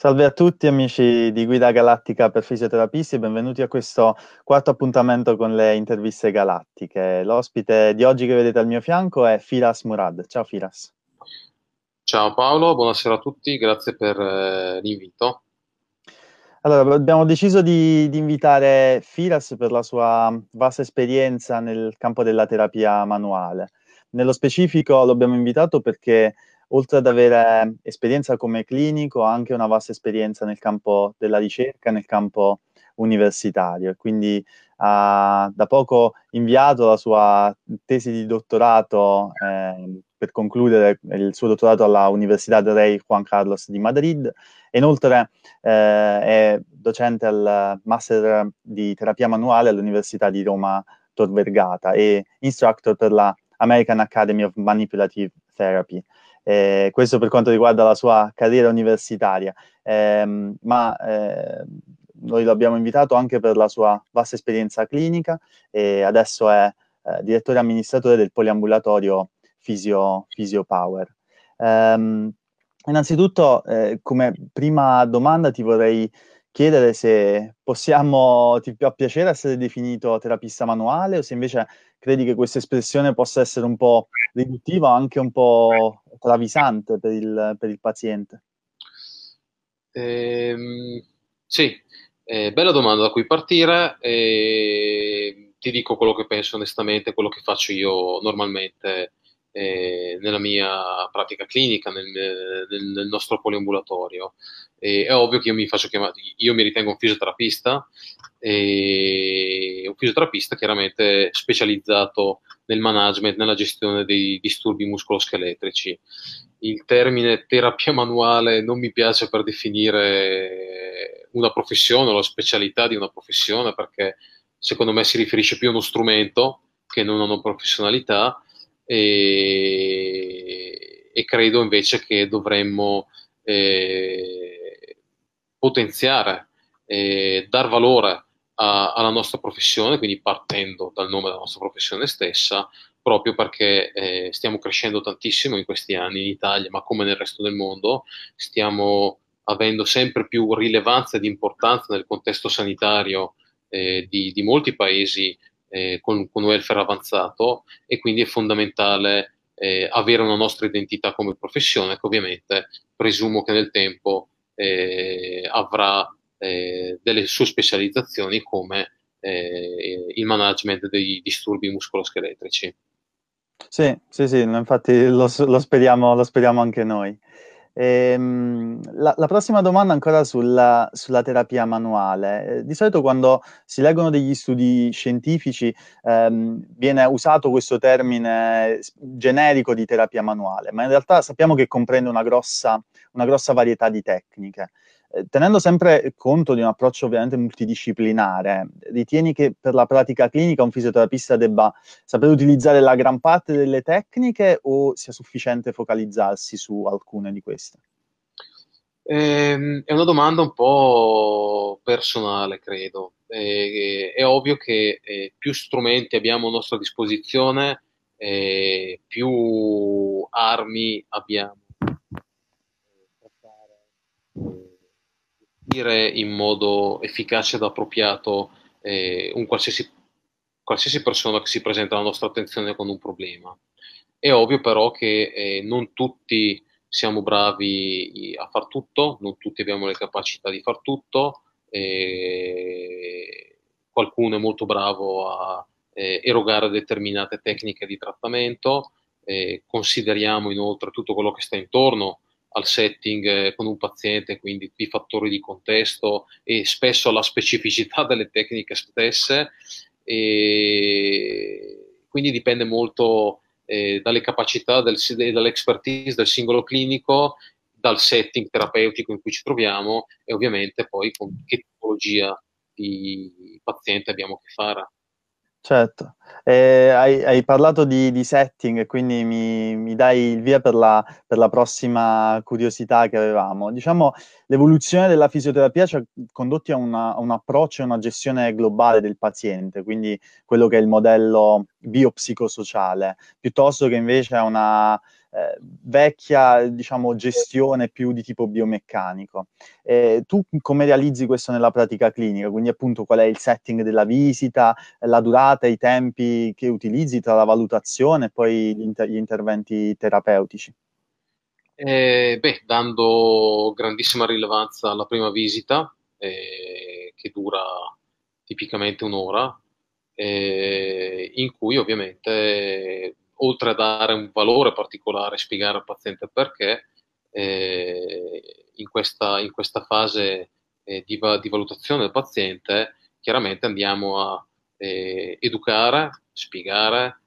Salve a tutti amici di Guida Galattica per fisioterapisti e benvenuti a questo quarto appuntamento con le interviste galattiche. L'ospite di oggi che vedete al mio fianco è Firas Murad. Ciao Firas. Ciao Paolo, buonasera a tutti, grazie per eh, l'invito. Allora, abbiamo deciso di, di, invitare Firas per la sua vasta esperienza nel campo della terapia manuale. Nello specifico lo abbiamo invitato perché oltre ad avere esperienza come clinico, ha anche una vasta esperienza nel campo della ricerca, nel campo universitario. Quindi ha da poco inviato la sua tesi di dottorato eh, per concludere il suo dottorato alla Università del Rey Juan Carlos di Madrid inoltre eh, è docente al Master di Terapia Manuale all'Università di Roma Tor Vergata e instructor per la American Academy of Manipulative Therapy eh, questo per quanto riguarda la sua carriera universitaria, eh, ma eh, noi l'abbiamo invitato anche per la sua vasta esperienza clinica e adesso è eh, direttore amministratore del poliambulatorio Physio, Physio Power. Um, innanzitutto, eh, come prima domanda ti vorrei chiedere se possiamo, ti può piacere essere definito terapista manuale o se invece credi che questa espressione possa essere un po' riduttiva anche un po' travisante per il, per il paziente? Ehm, sì, eh, bella domanda da cui partire. Eh, ti dico quello che penso onestamente, quello che faccio io normalmente eh, nella mia pratica clinica, nel, nel, nel nostro poliambulatorio. E è ovvio che io mi faccio chiamare, io mi ritengo un fisioterapista, e un fisioterapista chiaramente specializzato nel management, nella gestione dei disturbi muscoloscheletrici. Il termine terapia manuale non mi piace per definire una professione o la specialità di una professione perché secondo me si riferisce più a uno strumento che non a una professionalità e, e credo invece che dovremmo eh, potenziare e dar valore alla nostra professione, quindi partendo dal nome della nostra professione stessa, proprio perché eh, stiamo crescendo tantissimo in questi anni in Italia, ma come nel resto del mondo, stiamo avendo sempre più rilevanza ed importanza nel contesto sanitario eh, di, di, molti paesi eh, con, con welfare avanzato e quindi è fondamentale eh, avere una nostra identità come professione che ovviamente presumo che nel tempo eh, avrà eh, delle sue specializzazioni come eh, il management dei disturbi muscoloscheletrici. Sì, sì, sì, infatti lo, lo, speriamo, lo speriamo anche noi. Ehm, la, la, prossima domanda ancora sulla, sulla terapia manuale. Eh, di solito quando si leggono degli studi scientifici ehm, viene usato questo termine generico di terapia manuale, ma in realtà sappiamo che comprende una grossa, una grossa varietà di tecniche. Eh, tenendo sempre conto di un approccio ovviamente multidisciplinare, ritieni che per la pratica clinica un fisioterapista debba sapere utilizzare la gran parte delle tecniche o sia sufficiente focalizzarsi su alcune di queste? Eh, è una domanda un po' personale, credo. Eh, è ovvio che eh, più strumenti abbiamo a nostra disposizione, eh, più armi abbiamo gestire in modo efficace ed appropriato eh, un qualsiasi, qualsiasi, persona che si presenta alla nostra attenzione con un problema. È ovvio però che eh, non tutti siamo bravi a far tutto, non tutti abbiamo le capacità di far tutto, eh, qualcuno è molto bravo a eh, erogare determinate tecniche di trattamento, eh, consideriamo inoltre tutto quello che sta intorno al setting eh, con un paziente, quindi i fattori di contesto e spesso alla specificità delle tecniche stesse. E quindi dipende molto eh, dalle capacità del, dall'expertise del singolo clinico, dal setting terapeutico in cui ci troviamo e ovviamente poi con che tipologia di paziente abbiamo a che fare. Certo, eh, hai, hai, parlato di, di, setting, quindi mi, mi dai il via per la, per la, prossima curiosità che avevamo. Diciamo, l'evoluzione della fisioterapia ci ha condotti a, una, a un approccio e una gestione globale del paziente, quindi quello che è il modello biopsicosociale, piuttosto che invece a una eh, vecchia diciamo, gestione più di tipo biomeccanico. Eh, tu come realizzi questo nella pratica clinica? Quindi appunto qual è il setting della visita, la durata, i tempi che utilizzi tra la valutazione e poi gli, inter- gli interventi terapeutici? Eh, beh, dando grandissima rilevanza alla prima visita, eh, che dura tipicamente un'ora, eh, in cui ovviamente, oltre a dare un valore particolare, spiegare al paziente perché, eh, in questa, in, questa, fase eh, di, di, valutazione del paziente, chiaramente andiamo a eh, educare, spiegare,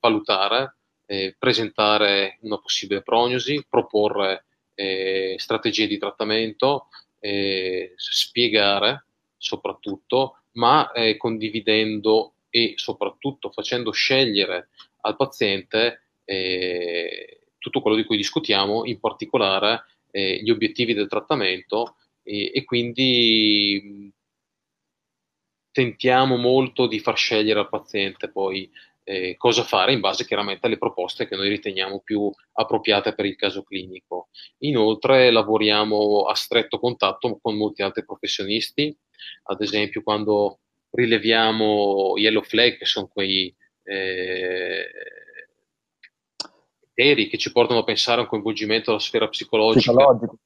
valutare eh, presentare una possibile prognosi, proporre eh, strategie di trattamento, eh, spiegare soprattutto, ma eh, condividendo e soprattutto facendo scegliere al paziente eh, tutto quello di cui discutiamo, in particolare eh, gli obiettivi del trattamento e, e quindi tentiamo molto di far scegliere al paziente poi eh, cosa fare in base chiaramente alle proposte che noi riteniamo più appropriate per il caso clinico. Inoltre lavoriamo a stretto contatto con molti altri professionisti, ad esempio quando rileviamo yellow flag, che sono quei eh, criteri che ci portano a pensare a un coinvolgimento della sfera psicologica. Psicologico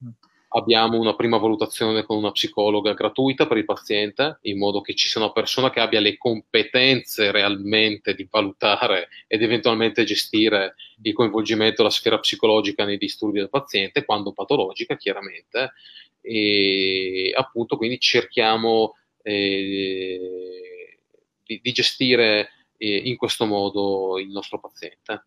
abbiamo una prima valutazione con una psicologa gratuita per il paziente, in modo che ci sia una persona che abbia le competenze realmente di valutare ed eventualmente gestire il coinvolgimento della sfera psicologica nei disturbi del paziente, quando patologica chiaramente, e appunto quindi cerchiamo eh, di, di, gestire eh, in questo modo il nostro paziente.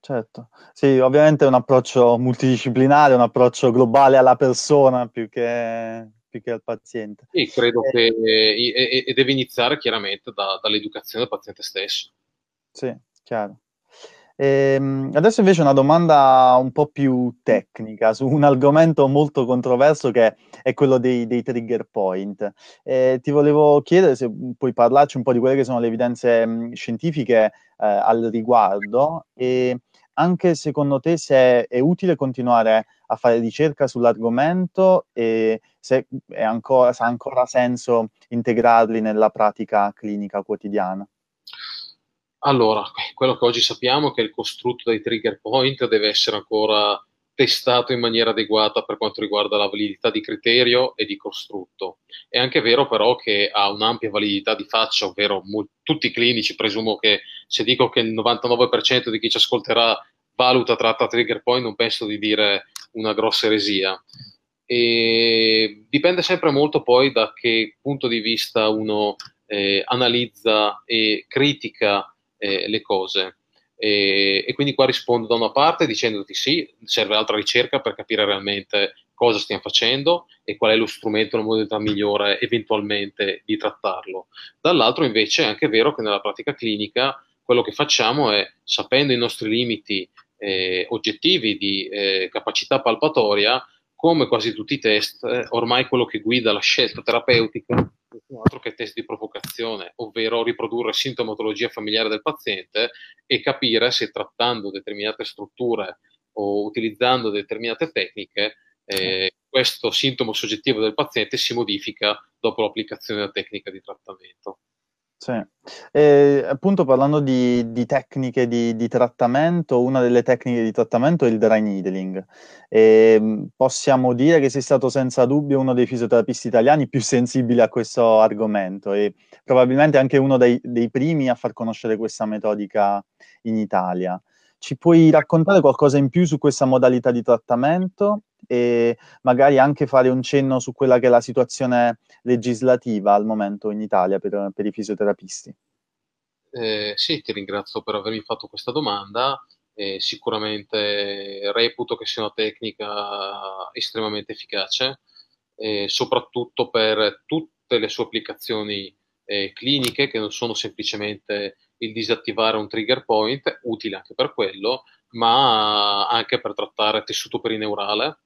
Certo, sì, ovviamente è un approccio multidisciplinare, un approccio globale alla persona più che, più che al paziente. Sì, credo eh, che e, e deve iniziare chiaramente da, dall'educazione del paziente stesso. Sì, chiaro. Ehm, adesso invece una domanda un po' più tecnica su un argomento molto controverso che è quello dei, dei trigger point. E ti volevo chiedere se puoi parlarci un po' di quelle che sono le evidenze mh, scientifiche eh, al riguardo e anche secondo te se è utile continuare a fare ricerca sull'argomento e se, ancora, se ha ancora senso integrarli nella pratica clinica quotidiana. Allora, quello che oggi sappiamo è che il costrutto dei trigger point deve essere ancora testato in maniera adeguata per quanto riguarda la validità di criterio e di costrutto. È anche vero però che ha un'ampia validità di faccia, ovvero mo- tutti i clinici, presumo che se dico che il 99% di chi ci ascolterà valuta tratta trigger point, non penso di dire una grossa eresia. E dipende sempre molto poi da che punto di vista uno eh, analizza e critica eh, le cose. E, e, quindi qua rispondo da una parte dicendoti sì, serve altra ricerca per capire realmente cosa stiamo facendo e qual è lo strumento, la modalità migliore eventualmente di trattarlo. Dall'altro invece è anche vero che nella pratica clinica quello che facciamo è, sapendo i nostri limiti eh, oggettivi di eh, capacità palpatoria, come quasi tutti i test, eh, ormai quello che guida la scelta terapeutica non altro che test di provocazione, ovvero riprodurre sintomatologia familiare del paziente e capire se trattando determinate strutture o utilizzando determinate tecniche eh, questo sintomo soggettivo del paziente si modifica dopo l'applicazione della tecnica di trattamento. Sì, e appunto parlando di, di tecniche di, di, trattamento, una delle tecniche di trattamento è il dry needling. E ehm, possiamo dire che sei stato senza dubbio uno dei fisioterapisti italiani più sensibili a questo argomento e probabilmente anche uno dei, dei primi a far conoscere questa metodica in Italia. Ci puoi raccontare qualcosa in più su questa modalità di trattamento e magari anche fare un cenno su quella che è la situazione legislativa al momento in Italia per, per i fisioterapisti? Eh, sì, ti ringrazio per avermi fatto questa domanda. Eh, sicuramente reputo che sia una tecnica estremamente efficace, eh, soprattutto per tutte le sue applicazioni eh, cliniche, che non sono semplicemente il disattivare un trigger point, utile anche per quello, ma anche per trattare tessuto perineurale,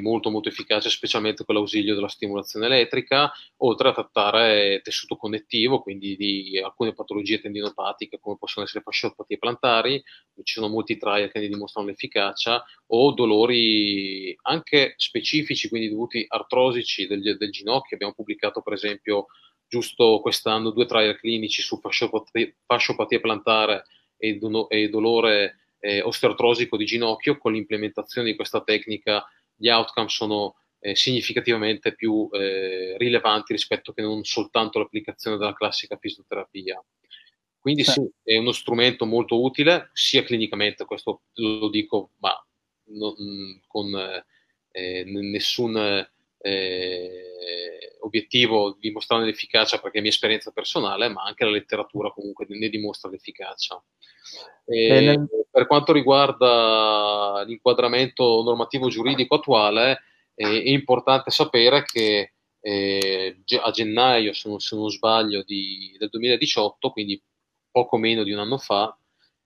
molto molto efficace specialmente con l'ausilio della stimolazione elettrica, oltre a trattare tessuto connettivo, quindi di alcune patologie tendinopatiche come possono essere fasciopatie plantari, ci sono molti trial che ne dimostrano l'efficacia, o dolori anche specifici, quindi dovuti artrosici del, del ginocchio. Abbiamo pubblicato per esempio giusto quest'anno due trial clinici su fasciopatia, fasciopatia plantare e, do, e dolore eh, osteoartrosico di ginocchio con l'implementazione di questa tecnica gli outcome sono eh, significativamente più eh, rilevanti rispetto che non soltanto l'applicazione della classica fisioterapia. Quindi sì. sì, è uno strumento molto utile, sia clinicamente, questo lo dico, ma non, con eh, nessun eh, obiettivo di dimostrare l'efficacia perché è mia esperienza personale, ma anche la letteratura comunque ne dimostra l'efficacia. Nel... Per quanto riguarda l'inquadramento normativo giuridico attuale, è importante sapere che eh, a gennaio, se non, se non sbaglio, di, del 2018, quindi poco meno di un anno fa,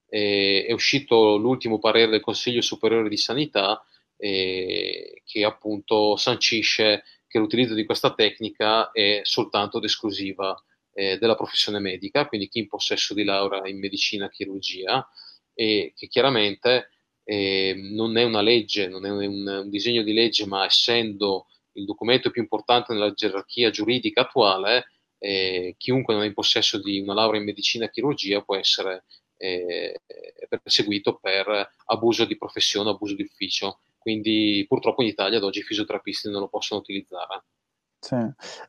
eh, è uscito l'ultimo parere del Consiglio Superiore di Sanità eh, che appunto sancisce che l'utilizzo di questa tecnica è soltanto ed esclusiva eh, della professione medica, quindi chi in possesso di laurea in medicina chirurgia, e che chiaramente eh, non è una legge, non è un, un, disegno di legge, ma essendo il documento più importante nella gerarchia giuridica attuale, eh, chiunque non è in possesso di una laurea in medicina chirurgia può essere eh, perseguito per abuso di professione, abuso di ufficio quindi purtroppo in Italia ad oggi i fisioterapisti non lo possono utilizzare. Sì.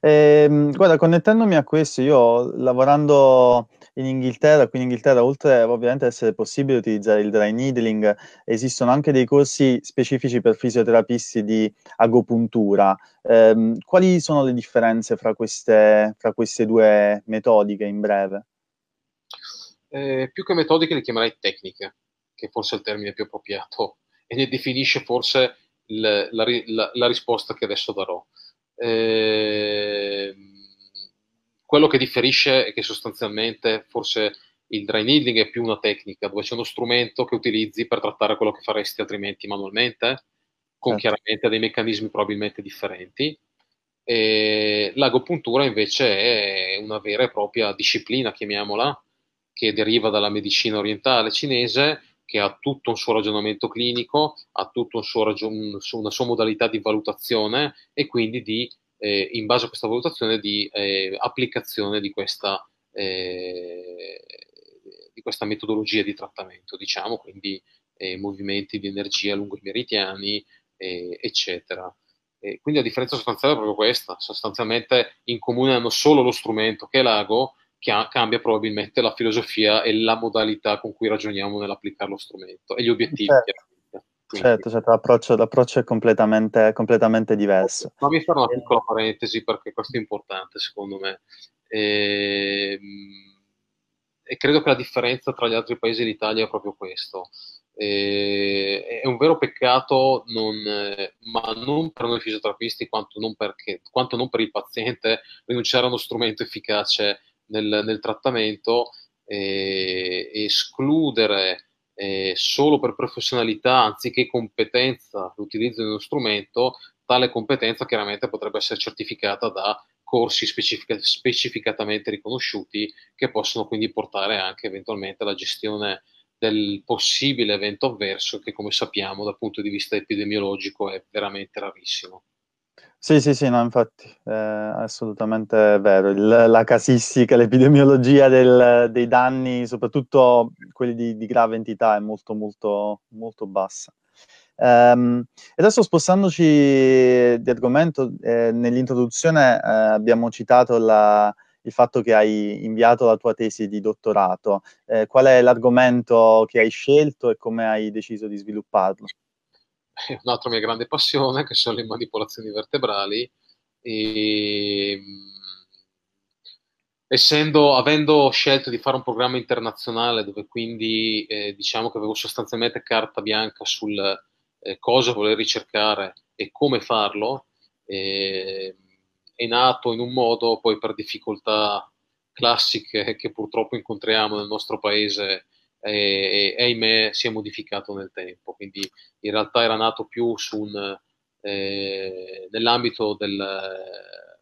Eh, guarda, connettendomi a questo, io lavorando in Inghilterra, qui in Inghilterra, oltre ovviamente ad essere possibile utilizzare il dry needling, esistono anche dei corsi specifici per fisioterapisti di agopuntura. Eh, quali sono le differenze fra queste, fra queste due metodiche in breve? Eh, più che metodiche le chiamerei tecniche, che forse è il termine più appropriato e ne definisce forse il, la, la, la, risposta che adesso darò. Eh, quello che differisce è che sostanzialmente forse il dry needling è più una tecnica dove c'è uno strumento che utilizzi per trattare quello che faresti altrimenti manualmente, con certo. chiaramente dei meccanismi probabilmente differenti. E l'agopuntura invece è una vera e propria disciplina, chiamiamola, che deriva dalla medicina orientale cinese che ha tutto un suo ragionamento clinico, ha tutta un ragion- una sua modalità di valutazione e quindi di, eh, in base a questa valutazione di eh, applicazione di questa, eh, di questa, metodologia di trattamento, diciamo, quindi eh, movimenti di energia lungo i meridiani, eh, eccetera. quindi la differenza sostanziale è proprio questa, sostanzialmente in comune hanno solo lo strumento che è l'ago, cambia probabilmente la filosofia e la modalità con cui ragioniamo nell'applicare lo strumento e gli obiettivi. Certo. Certo, certo l'approccio, l'approccio, è completamente, completamente diverso. Fammi fare una piccola parentesi perché questo è importante secondo me. E, ehm, e credo che la differenza tra gli altri paesi l'Italia è proprio questo. E, è un vero peccato, non, ma non per noi fisioterapisti quanto non, perché, quanto non per il paziente, rinunciare a uno strumento efficace nel, nel trattamento, eh, escludere eh, solo per professionalità anziché competenza l'utilizzo di uno strumento, tale competenza chiaramente potrebbe essere certificata da corsi specific- specificatamente riconosciuti che possono quindi portare anche eventualmente alla gestione del possibile evento avverso che come sappiamo dal punto di vista epidemiologico è veramente rarissimo. Sì, sì, sì, no, infatti è assolutamente vero. Il, la casistica, l'epidemiologia del, dei danni, soprattutto quelli di, di, grave entità, è molto, molto, molto bassa. Um, adesso spostandoci di argomento, eh, nell'introduzione eh, abbiamo citato la, il fatto che hai inviato la tua tesi di dottorato. Eh, qual è l'argomento che hai scelto e come hai deciso di svilupparlo? un'altra mia grande passione, che sono le manipolazioni vertebrali. E, essendo, avendo scelto di fare un programma internazionale dove quindi eh, diciamo che avevo sostanzialmente carta bianca sul eh, cosa voler ricercare e come farlo, eh, è nato in un modo poi per difficoltà classiche che purtroppo incontriamo nel nostro paese e, e ahimè si è modificato nel tempo. Quindi in realtà era nato più un, eh, nell'ambito del,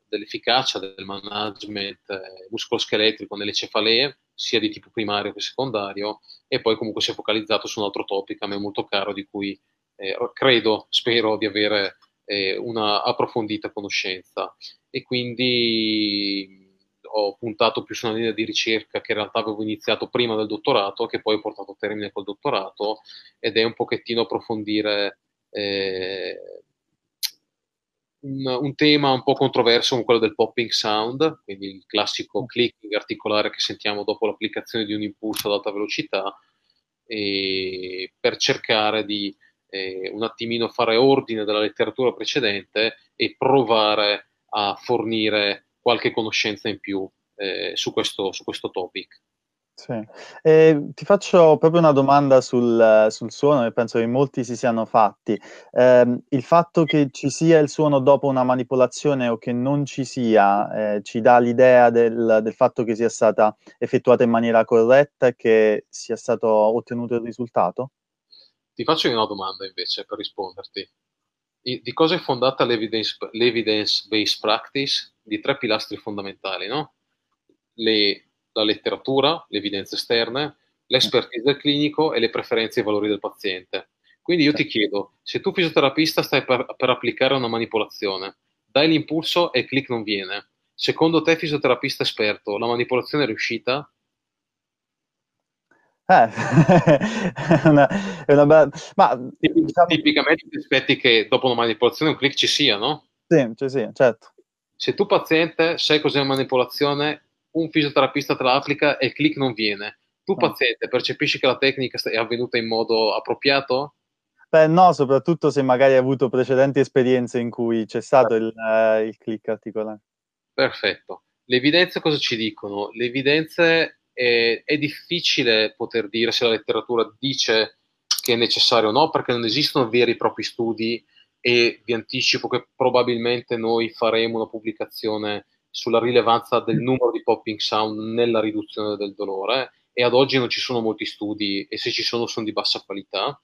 dell'efficacia del management eh, muscoloscheletrico nelle cefalee, sia di tipo primario che secondario, e poi comunque si è focalizzato su un altro topic a me molto caro di cui eh, credo, spero di avere eh, una approfondita conoscenza. E quindi ho puntato più su una linea di ricerca che in realtà avevo iniziato prima del dottorato, che poi ho portato a termine col dottorato, ed è un pochettino approfondire eh, un, un, tema un po' controverso come quello del popping sound, quindi il classico clicking articolare che sentiamo dopo l'applicazione di un impulso ad alta velocità, per cercare di eh, un attimino fare ordine della letteratura precedente e provare a fornire qualche conoscenza in più eh, su, questo, su questo topic. Sì. Eh, ti faccio proprio una domanda sul, sul, suono che penso che molti si siano fatti. Eh, il fatto che ci sia il suono dopo una manipolazione o che non ci sia eh, ci dà l'idea del, del, fatto che sia stata effettuata in maniera corretta e che sia stato ottenuto il risultato? Ti faccio una domanda invece per risponderti. Di cosa è fondata l'evidence-based l'evidence practice? Di tre pilastri fondamentali, no? Le la letteratura, le evidenze esterne, l'expertise del clinico e le preferenze e i valori del paziente. Quindi io ti chiedo, se tu fisioterapista stai per, per applicare una manipolazione, dai l'impulso e il click non viene. Secondo te, fisioterapista esperto, la manipolazione è riuscita? Eh, è una, è una bella... Ma, diciamo... Tipicamente ti aspetti che dopo una manipolazione un click ci sia, no? Sì, sì, certo. Se tu paziente sai cos'è una manipolazione, un fisioterapista te la applica e il click non viene. Tu ah. paziente percepisci che la tecnica è avvenuta in modo appropriato? Beh, no, soprattutto se magari hai avuto precedenti esperienze in cui c'è stato il, uh, il click articolare. Perfetto. Le evidenze cosa ci dicono? Le evidenze è, è, difficile poter dire se la letteratura dice che è necessario o no, perché non esistono veri e propri studi e vi anticipo che probabilmente noi faremo una pubblicazione sulla rilevanza del numero di popping sound nella riduzione del dolore e ad oggi non ci sono molti studi e se ci sono sono di bassa qualità.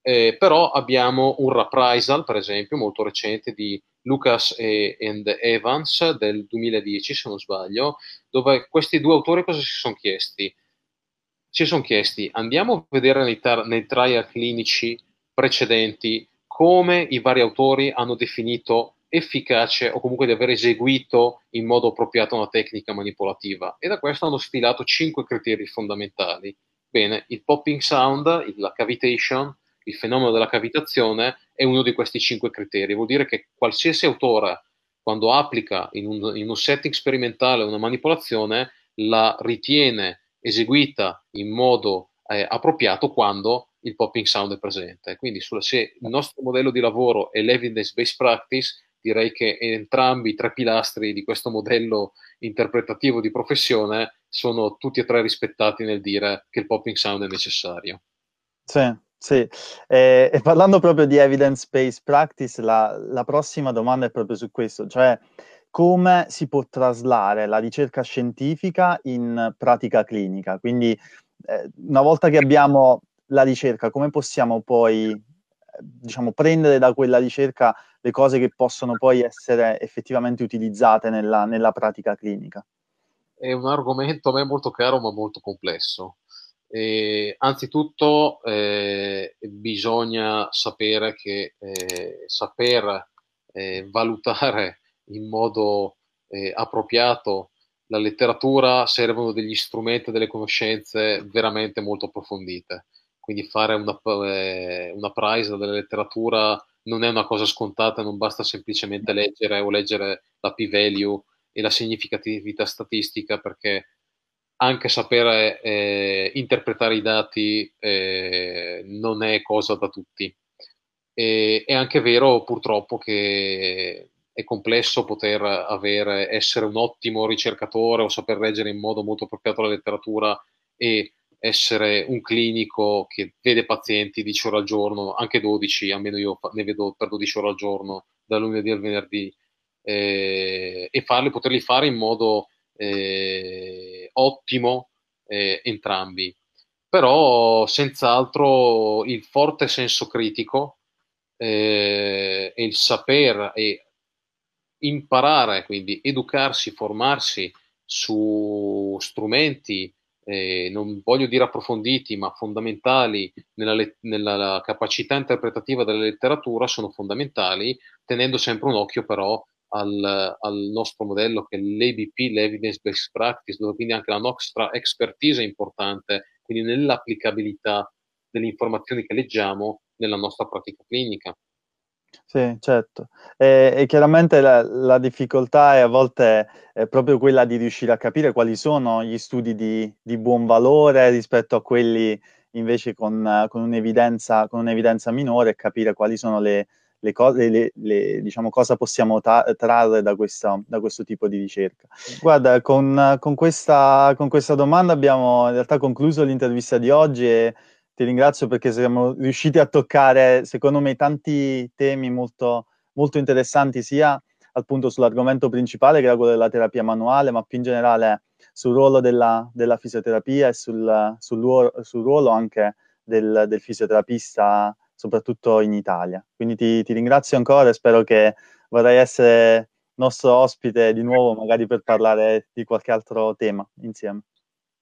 Eh, però abbiamo un reprisal, per esempio, molto recente di Lucas e Evans del 2010, se non sbaglio, dove questi due autori cosa si sono chiesti? Si sono chiesti, andiamo a vedere nei, tar- nei trial clinici precedenti come i vari autori hanno definito efficace o comunque di aver eseguito in modo appropriato una tecnica manipolativa e da questo hanno stilato cinque criteri fondamentali. Bene, il popping sound, la cavitation, il fenomeno della cavitazione è uno di questi cinque criteri. Vuol dire che qualsiasi autore, quando applica in un, in un setting sperimentale una manipolazione, la ritiene eseguita in modo eh, appropriato quando il popping sound è presente. Quindi se il nostro modello di lavoro è l'evidence-based practice, direi che entrambi i tre pilastri di questo modello interpretativo di professione sono tutti e tre rispettati nel dire che il popping sound è necessario. Sì, sì. Eh, e parlando proprio di evidence-based practice, la, la prossima domanda è proprio su questo, cioè come si può traslare la ricerca scientifica in pratica clinica. Quindi eh, una volta che abbiamo la ricerca, come possiamo poi diciamo, prendere da quella ricerca le cose che possono poi essere effettivamente utilizzate nella, nella pratica clinica? È un argomento a me molto caro ma molto complesso. E, anzitutto eh, bisogna sapere che eh, saper eh, valutare in modo eh, appropriato la letteratura servono degli strumenti, delle conoscenze veramente molto approfondite quindi fare una, eh, una prize della letteratura non è una cosa scontata, non basta semplicemente leggere o leggere la p-value e la significatività statistica perché anche sapere eh, interpretare i dati eh, non è cosa da tutti. E, è anche vero purtroppo che è complesso poter avere, essere un ottimo ricercatore o saper leggere in modo molto appropriato la letteratura e essere un clinico che vede pazienti 10 ore al giorno, anche 12, almeno io ne vedo per 12 ore al giorno, dal lunedì al venerdì, eh, e farli, poterli fare in modo eh, ottimo eh, entrambi. Però senz'altro il forte senso critico, eh, e il saper e imparare, quindi educarsi, formarsi su strumenti, eh, non voglio dire approfonditi, ma fondamentali nella, nella, capacità interpretativa della letteratura, sono fondamentali, tenendo sempre un occhio però al, al nostro modello che è l'ABP, l'Evidence Based Practice, dove quindi anche la nostra expertise è importante, quindi nell'applicabilità delle informazioni che leggiamo nella nostra pratica clinica. Sì, certo. E, e chiaramente la, la, difficoltà è a volte è proprio quella di riuscire a capire quali sono gli studi di, di buon valore rispetto a quelli invece con, con, un'evidenza, con un'evidenza minore e capire quali sono le, le cose, le, le, diciamo, cosa possiamo ta- trarre da, questa, da, questo tipo di ricerca. Guarda, con, con, questa, con questa domanda abbiamo in realtà concluso l'intervista di oggi e ti ringrazio perché siamo riusciti a toccare, secondo me, tanti temi molto, molto interessanti, sia appunto sull'argomento principale, che era quello della terapia manuale, ma più in generale sul ruolo della, della fisioterapia e sul, sul, sul, ruolo anche del, del, fisioterapista, soprattutto in Italia. Quindi ti, ti ringrazio ancora e spero che vorrai essere nostro ospite di nuovo, magari per parlare di qualche altro tema insieme.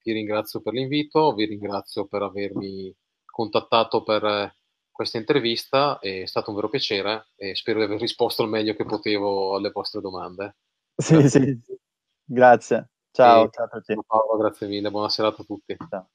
Ti ringrazio per l'invito, vi ringrazio per avermi contattato per eh, questa intervista, è stato un vero piacere e spero di aver risposto al meglio che potevo alle vostre domande. Sì, grazie. sì, grazie. Ciao, ciao a tutti. Paolo, grazie mille, buona serata a tutti. Ciao.